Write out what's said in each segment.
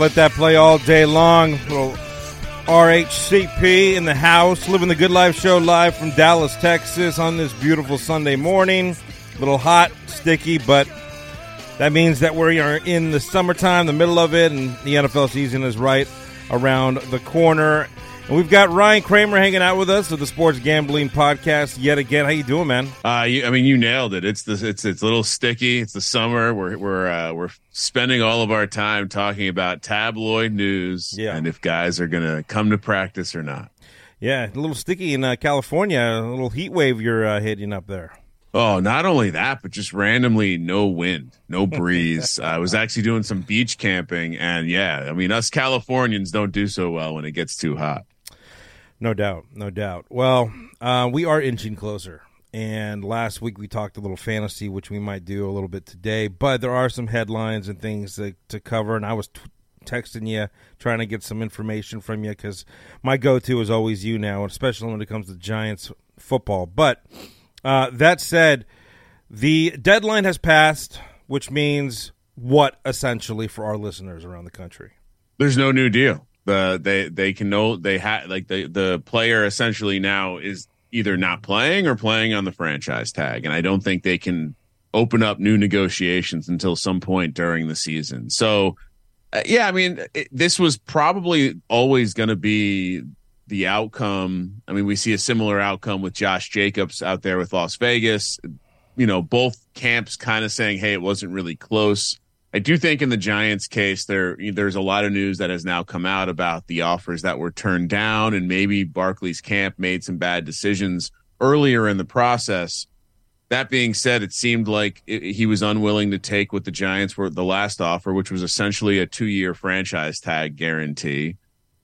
Let that play all day long. Little RHCP in the house, living the good life show live from Dallas, Texas on this beautiful Sunday morning. A little hot, sticky, but that means that we are in the summertime, the middle of it, and the NFL season is right around the corner. And we've got Ryan Kramer hanging out with us of the Sports Gambling Podcast yet again. How you doing, man? Uh, you, I mean, you nailed it. It's the it's it's a little sticky. It's the summer. We're we're uh, we're spending all of our time talking about tabloid news Yeah. and if guys are gonna come to practice or not. Yeah, a little sticky in uh, California. A little heat wave you're uh, hitting up there. Oh, not only that, but just randomly no wind, no breeze. I was actually doing some beach camping, and yeah, I mean, us Californians don't do so well when it gets too hot. No doubt, no doubt. Well, uh, we are inching closer. And last week we talked a little fantasy, which we might do a little bit today. But there are some headlines and things to, to cover. And I was t- texting you, trying to get some information from you because my go to is always you now, especially when it comes to Giants football. But uh, that said, the deadline has passed, which means what essentially for our listeners around the country? There's no new deal. The they they can know they had like the the player essentially now is either not playing or playing on the franchise tag, and I don't think they can open up new negotiations until some point during the season. So, uh, yeah, I mean, it, this was probably always going to be the outcome. I mean, we see a similar outcome with Josh Jacobs out there with Las Vegas. You know, both camps kind of saying, "Hey, it wasn't really close." I do think in the Giants case, there there's a lot of news that has now come out about the offers that were turned down, and maybe Barkley's camp made some bad decisions earlier in the process. That being said, it seemed like it, he was unwilling to take what the Giants were the last offer, which was essentially a two year franchise tag guarantee.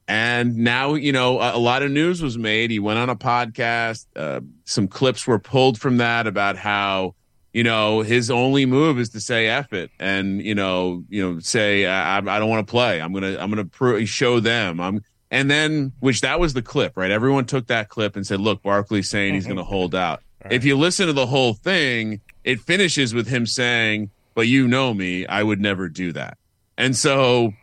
And now, you know, a, a lot of news was made. He went on a podcast. Uh, some clips were pulled from that about how you know, his only move is to say "F it" and you know, you know, say I, I don't want to play. I'm gonna, I'm gonna pro- show them. I'm, and then, which that was the clip, right? Everyone took that clip and said, "Look, Barkley's saying he's mm-hmm. gonna hold out." If you listen to the whole thing, it finishes with him saying, "But you know me, I would never do that." And so,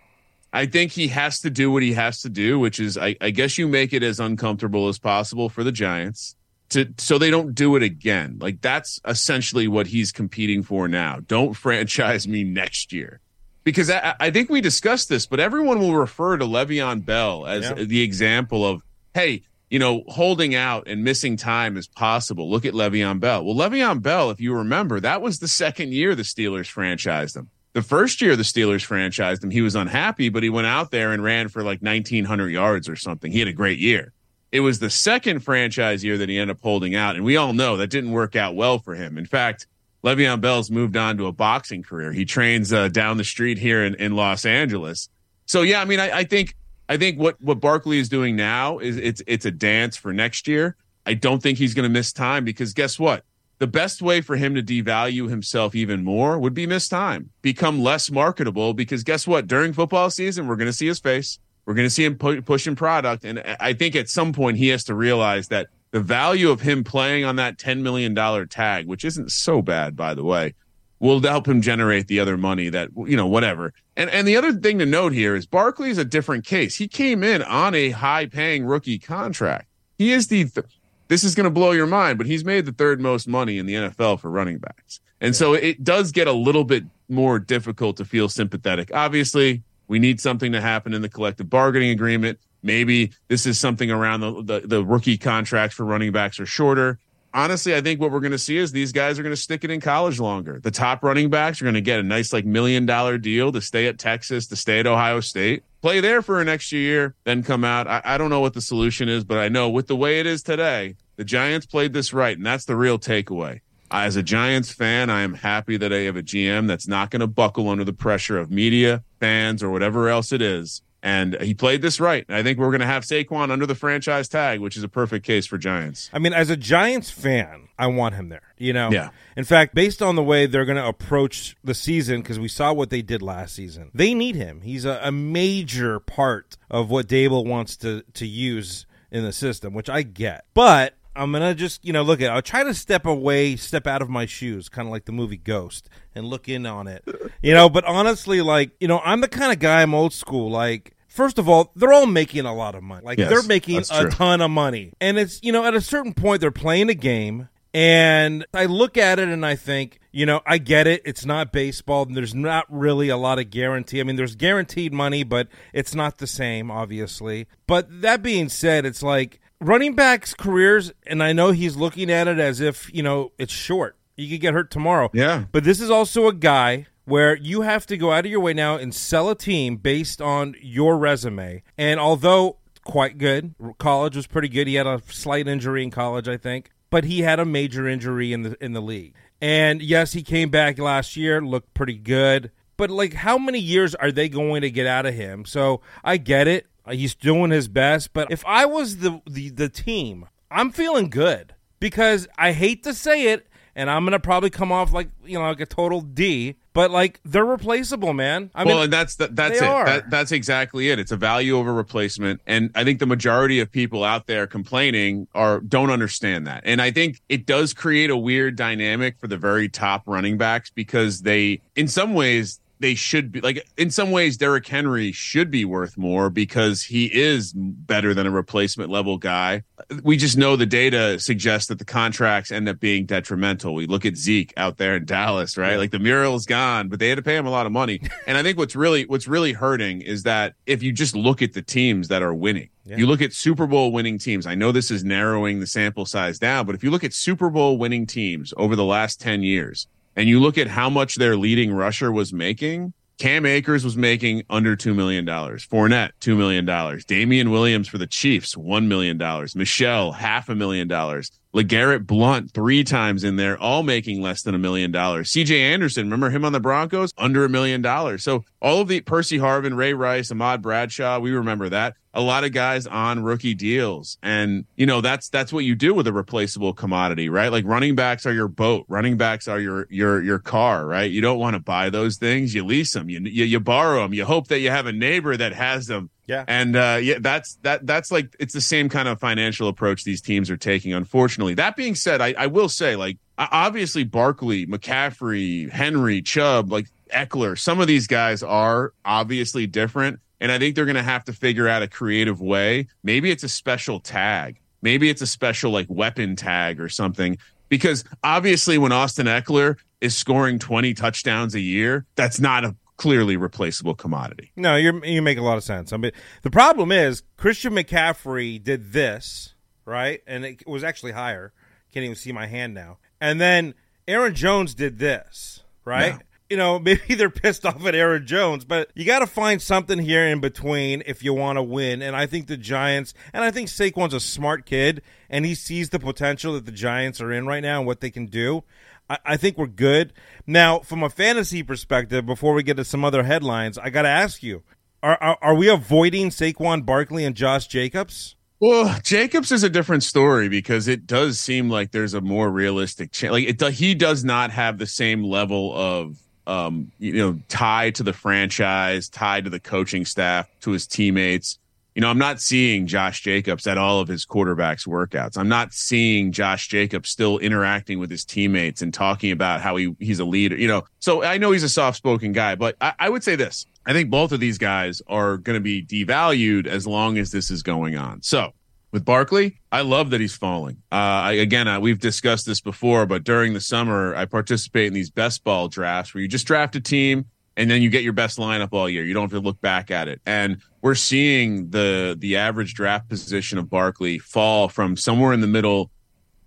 I think he has to do what he has to do, which is, I, I guess, you make it as uncomfortable as possible for the Giants to so they don't do it again. Like that's essentially what he's competing for now. Don't franchise me next year. Because I, I think we discussed this, but everyone will refer to Le'Veon Bell as Yeah. the example of, hey, you know, holding out and missing time is possible. Look at Le'Veon Bell. Well, Le'Veon Bell, if you remember, that was the second year the Steelers franchised him. The first year the Steelers franchised him, he was unhappy, but he went out there and ran for like 1,900 yards or something. He had a great year. It was the second franchise year that he ended up holding out, and we all know that didn't work out well for him. In fact, Le'Veon Bell's moved on to a boxing career. He trains uh, down the street here in, in Los Angeles. So yeah, I mean, I, I think I think what what Barkley is doing now is it's it's a dance for next year. I don't think he's going to miss time because guess what? The best way for him to devalue himself even more would be miss time, become less marketable. Because guess what? During football season, we're going to see his face. We're going to see him pu- pushing product, and I think at some point he has to realize that the value of him playing on that ten million dollar tag, which isn't so bad by the way, will help him generate the other money that you know whatever. And and the other thing to note here is Barkley is a different case. He came in on a high paying rookie contract. He is the th- this is going to blow your mind, but he's made the third most money in the NFL for running backs. And so it does get a little bit more difficult to feel sympathetic. Obviously, we need something to happen in the collective bargaining agreement. Maybe this is something around the, the, the rookie contracts for running backs are shorter. Honestly, I think what we're going to see is these guys are going to stick it in college longer. The top running backs are going to get a nice, like, million dollar deal to stay at Texas, to stay at Ohio State, play there for an extra year, then come out. I, I don't know what the solution is, but I know with the way it is today, the Giants played this right, and that's the real takeaway. As a Giants fan, I am happy that I have a GM that's not going to buckle under the pressure of media, fans, or whatever else it is. And he played this right. I think we're going to have Saquon under the franchise tag, which is a perfect case for Giants. I mean, as a Giants fan, I want him there. You know, Yeah. In fact, based on the way they're going to approach the season, because we saw what they did last season, they need him. He's a, a major part of what Daboll wants to to use in the system, which I get. But I'm gonna just you know look at. I'll try to step away, step out of my shoes, kind of like the movie Ghost, and look in on it. You know, but honestly, like you know, I'm the kind of guy. I'm old school. Like First of all, they're all making a lot of money. Like Yes, they're making a ton of money. And it's, you know, at a certain point they're playing a game and I look at it and I think, you know, I get it. It's not baseball. And there's not really a lot of guarantee. I mean, there's guaranteed money, but it's not the same, obviously. But that being said, it's like running backs' careers, and I know he's looking at it as if, you know, it's short. You could get hurt tomorrow. Yeah. But this is also a guy where you have to go out of your way now and sell a team based on your resume. And although quite good, college was pretty good. He had a slight injury in college, I think, but he had a major injury in the in the league. And yes, he came back last year, looked pretty good. But like how many years are they going to get out of him? So I get it. Uh, he's doing his best, but if I was the the, the team, I'm feeling good because I hate to say it, and I'm gonna probably come off like you know like a total D, but like they're replaceable, man. I well, mean, and that's the, that's it. That, that's exactly it. It's a value over replacement, and I think the majority of people out there complaining are don't understand that. And I think it does create a weird dynamic for the very top running backs because they, in some ways, they should be like in some ways Derrick Henry should be worth more because he is better than a replacement level guy. We just know the data suggests that the contracts end up being detrimental. We look at Zeke out there in Dallas, right? Like the mural's gone, but they had to pay him a lot of money. and I think what's really what's really hurting is that if you just look at the teams that are winning, Yeah. you look at Super Bowl winning teams. I know this is narrowing the sample size down, but if you look at Super Bowl winning teams over the last 10 years and you look at how much their leading rusher was making, Cam Akers was making under $2 million. Fournette, $2 million. Damien Williams for the Chiefs, $1 million. Michel, half a million dollars. LeGarrette Blunt, three times in there, all making less than a million dollars. CJ Anderson, remember him on the Broncos? Under a million dollars. So all of the Percy Harvin, Ray Rice, Ahmad Bradshaw, we remember that. A lot of guys on rookie deals. And, you know, that's that's what you do with a replaceable commodity, right? Like running backs are your boat. Running backs are your your your car, right? You don't want to buy those things. You lease them. You you, you borrow them. You hope that you have a neighbor that has them. Yeah. And uh, yeah, that's that that's like it's the same kind of financial approach these teams are taking. Unfortunately, that being said, I, I will say like obviously Barkley, McCaffrey, Henry, Chubb, like Ekeler, some of these guys are obviously different, and I think they're to have to figure out a creative way. Maybe it's a special tag. Maybe it's a special like weapon tag or something. Because obviously, when Austin Ekeler is scoring 20 touchdowns a year, that's not a clearly replaceable commodity. No, you you make a lot of sense. I mean, the problem is Christian McCaffrey did this right, and it was actually higher. Can't even see my hand now. And then Aaron Jones did this right. Yeah. You know, maybe they're pissed off at Aaron Jones, but you got to find something here in between if you want to win. And I think the Giants, and I think Saquon's a smart kid, and he sees the potential that the Giants are in right now and what they can do. I, think we're good. Now, from a fantasy perspective, before we get to some other headlines, I got to ask you: are, are are we avoiding Saquon Barkley and Josh Jacobs? Well, Jacobs is a different story because it does seem like there's a more realistic chance. Like it, he does not have the same level of, um, you know, tie to the franchise, tied to the coaching staff, to his teammates. You know, I'm not seeing Josh Jacobs at all of his quarterbacks workouts. I'm not seeing Josh Jacobs still interacting with his teammates and talking about how he he's a leader. You know, so I know he's a soft spoken guy, but I, I would say this: I think both of these guys are going to be devalued as long as this is going on. So with Barkley, I love that he's falling. Uh, I, again, uh, we've discussed this before, but during the summer, I participate in these best ball drafts where you just draft a team and then you get your best lineup all year. You don't have to look back at it. And we're seeing the the average draft position of Barkley fall from somewhere in the middle.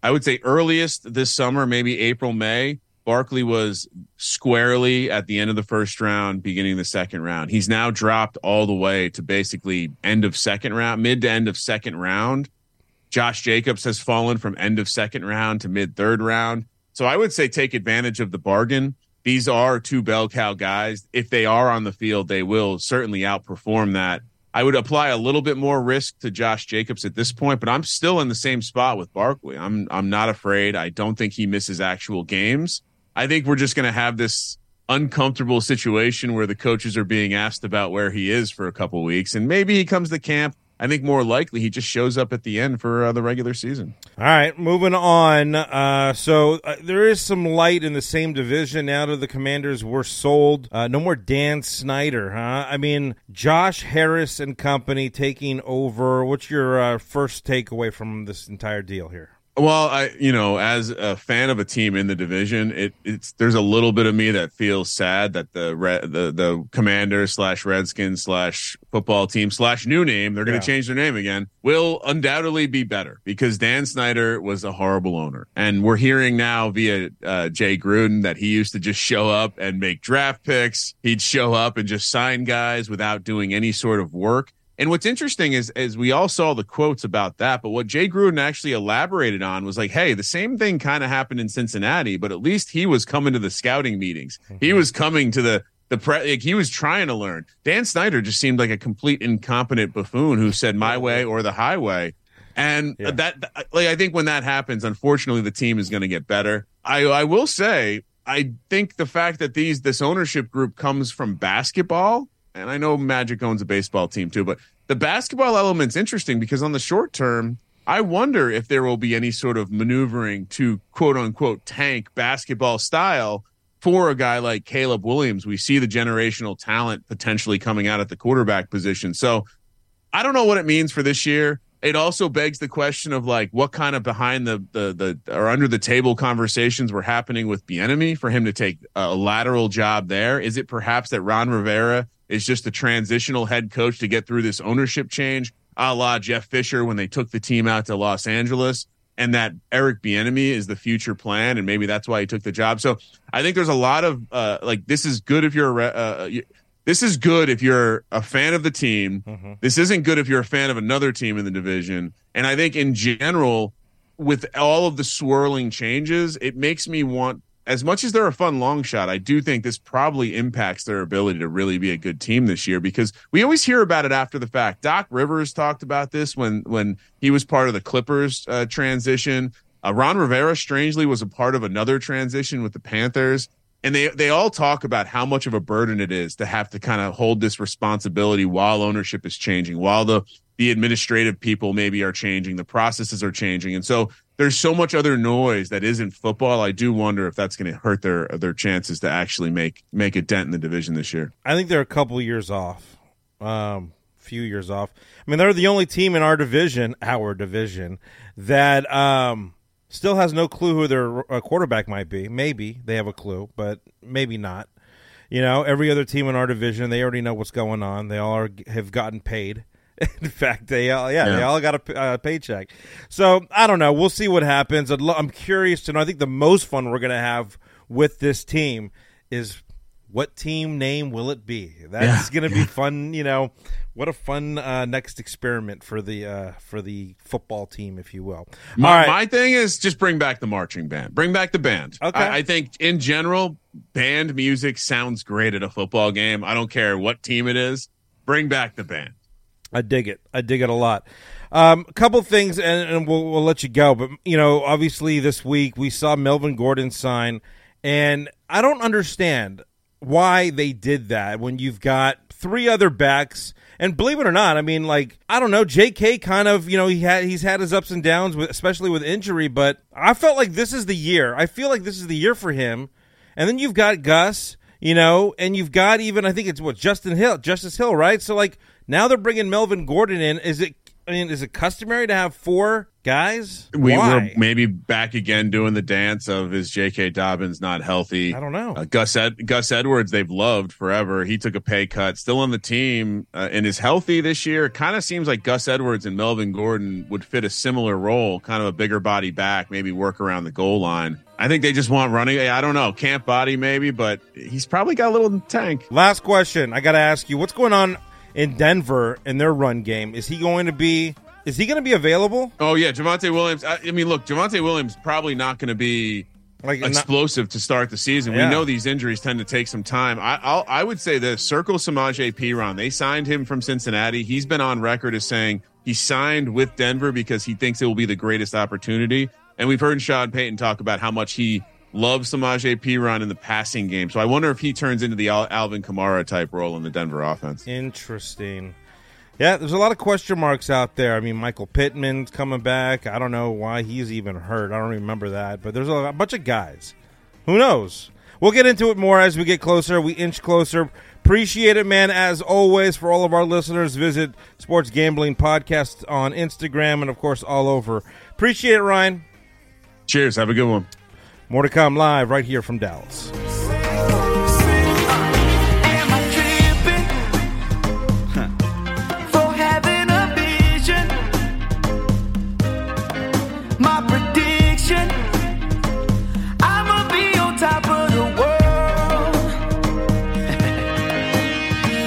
I would say earliest this summer, maybe April, May. Barkley was squarely at the end of the first round, beginning of the second round. He's now dropped all the way to basically end of second round, mid to end of second round. Josh Jacobs has fallen from end of second round to mid third round. So I would say take advantage of the bargain. These are two bell cow guys. If they are on the field, they will certainly outperform that. I would apply a little bit more risk to Josh Jacobs at this point, but I'm still in the same spot with Barkley. I'm I'm not afraid. I don't think he misses actual games. I think we're just going to have this uncomfortable situation where the coaches are being asked about where he is for a couple weeks, and maybe he comes to camp I think more likely he just shows up at the end for uh, the regular season. All right, moving on. Uh, so uh, there is some light in the same division now that the Commanders were sold. Uh, no more Dan Snyder, huh? I mean, Josh Harris and company taking over. What's your uh, first takeaway from this entire deal here? Well, I you know, as a fan of a team in the division, it it's there's a little bit of me that feels sad that the the the Commander slash Redskins slash football team slash new name they're going to yeah. change their name again will undoubtedly be better because Dan Snyder was a horrible owner, and we're hearing now via uh, Jay Gruden that he used to just show up and make draft picks. He'd show up and just sign guys without doing any sort of work. And what's interesting is, is we all saw the quotes about that, but what Jay Gruden actually elaborated on was like, hey, the same thing kind of happened in Cincinnati, but at least he was coming to the scouting meetings. Mm-hmm. He was coming to the the pre- like he was trying to learn. Dan Snyder just seemed like a complete incompetent buffoon who said my way or the highway. And yeah. that like I think when that happens, unfortunately, the team is going to get better. I I will say I think the fact that these this ownership group comes from basketball and I know Magic owns a baseball team too, but the basketball element's interesting because on the short term, I wonder if there will be any sort of maneuvering to quote unquote tank basketball style for a guy like Caleb Williams. We see the generational talent potentially coming out at the quarterback position. So I don't know what it means for this year. It also begs the question of like what kind of behind the the the or under the table conversations were happening with Bieniemy for him to take a lateral job there. Is it perhaps that Ron Rivera is just a transitional head coach to get through this ownership change, a la Jeff Fisher when they took the team out to Los Angeles, and that Eric Bieniemy is the future plan, and maybe that's why he took the job. So I think there's a lot of uh, like this is good if you're a, uh, this is good if you're a fan of the team. Mm-hmm. This isn't good if you're a fan of another team in the division. And I think in general, with all of the swirling changes, it makes me want as much as they're a fun long shot, I do think this probably impacts their ability to really be a good team this year because we always hear about it after the fact. Doc Rivers talked about this when when he was part of the Clippers uh, transition. Uh, Ron Rivera, strangely, was a part of another transition with the Panthers, and they they all talk about how much of a burden it is to have to kind of hold this responsibility while ownership is changing, while the the administrative people maybe are changing, the processes are changing, and so there's so much other noise that isn't football. I do wonder if that's going to hurt their their chances to actually make make a dent in the division this year. I think they're a couple years off, um, few years off. I mean, they're the only team in our division, our division, that um, still has no clue who their uh, quarterback might be. Maybe they have a clue, but maybe not. You know, every other team in our division, they already know what's going on. They all are, have gotten paid. In fact, they all yeah, yeah. they all got a uh, paycheck. So I don't know. We'll see what happens. I'm curious to know. I think the most fun we're going to have with this team is what team name will it be? That's yeah. going to be fun. You know, what a fun uh, next experiment for the uh, for the football team, if you will. My, my, thing is just bring back the marching band. Bring back the band. Okay. I, I think in general, band music sounds great at a football game. I don't care what team it is. Bring back the band. I dig it. I dig it a lot. Um, a couple things, and, and we'll, we'll let you go. But you know, obviously, this week we saw Melvin Gordon sign, and I don't understand why they did that when you've got three other backs. And believe it or not, I mean, like I don't know, J.K. kind of, you know, he had he's had his ups and downs, with, especially with injury. But I felt like this is the year. I feel like this is the year for him. And then you've got Gus, you know, and you've got even I think it's what Justin Hill, Justice Hill, right? So like now they're bringing Melvin Gordon in. Is it? I mean, is it customary to have four guys? We were maybe back again doing the dance of is J.K. Dobbins not healthy? I don't know. Uh, Gus Ed- Gus Edwards they've loved forever. He took a pay cut, still on the team, uh, and is healthy this year. Kind of seems like Gus Edwards and Melvin Gordon would fit a similar role, kind of a bigger body back, maybe work around the goal line. I think they just want running. I don't know, camp body maybe, but he's probably got a little tank. Last question, I got to ask you, what's going on in Denver in their run game. Is he going to be? Is he going to be available? Oh yeah, Javonte Williams. I, I mean, look, Javonte Williams probably not going to be like explosive not, to start the season. Yeah. We know these injuries tend to take some time. I I'll, I would say this: Circle Samaje Perine. They signed him from Cincinnati. He's been on record as saying he signed with Denver because he thinks it will be the greatest opportunity. And we've heard Sean Payton talk about how much he loves Samaje Perine in the passing game. So I wonder if he turns into the Al- Alvin Kamara type role in the Denver offense. Interesting. Yeah, there's a lot of question marks out there. I mean, Michael Pittman's coming back. I don't know why he's even hurt. I don't remember that, but there's a bunch of guys. Who knows? We'll get into it more as we get closer. We inch closer. Appreciate it, man. As always, for all of our listeners, visit Sports Gambling Podcast on Instagram and, of course, all over. Appreciate it, Ryan. Cheers. Have a good one. More to come live right here from Dallas.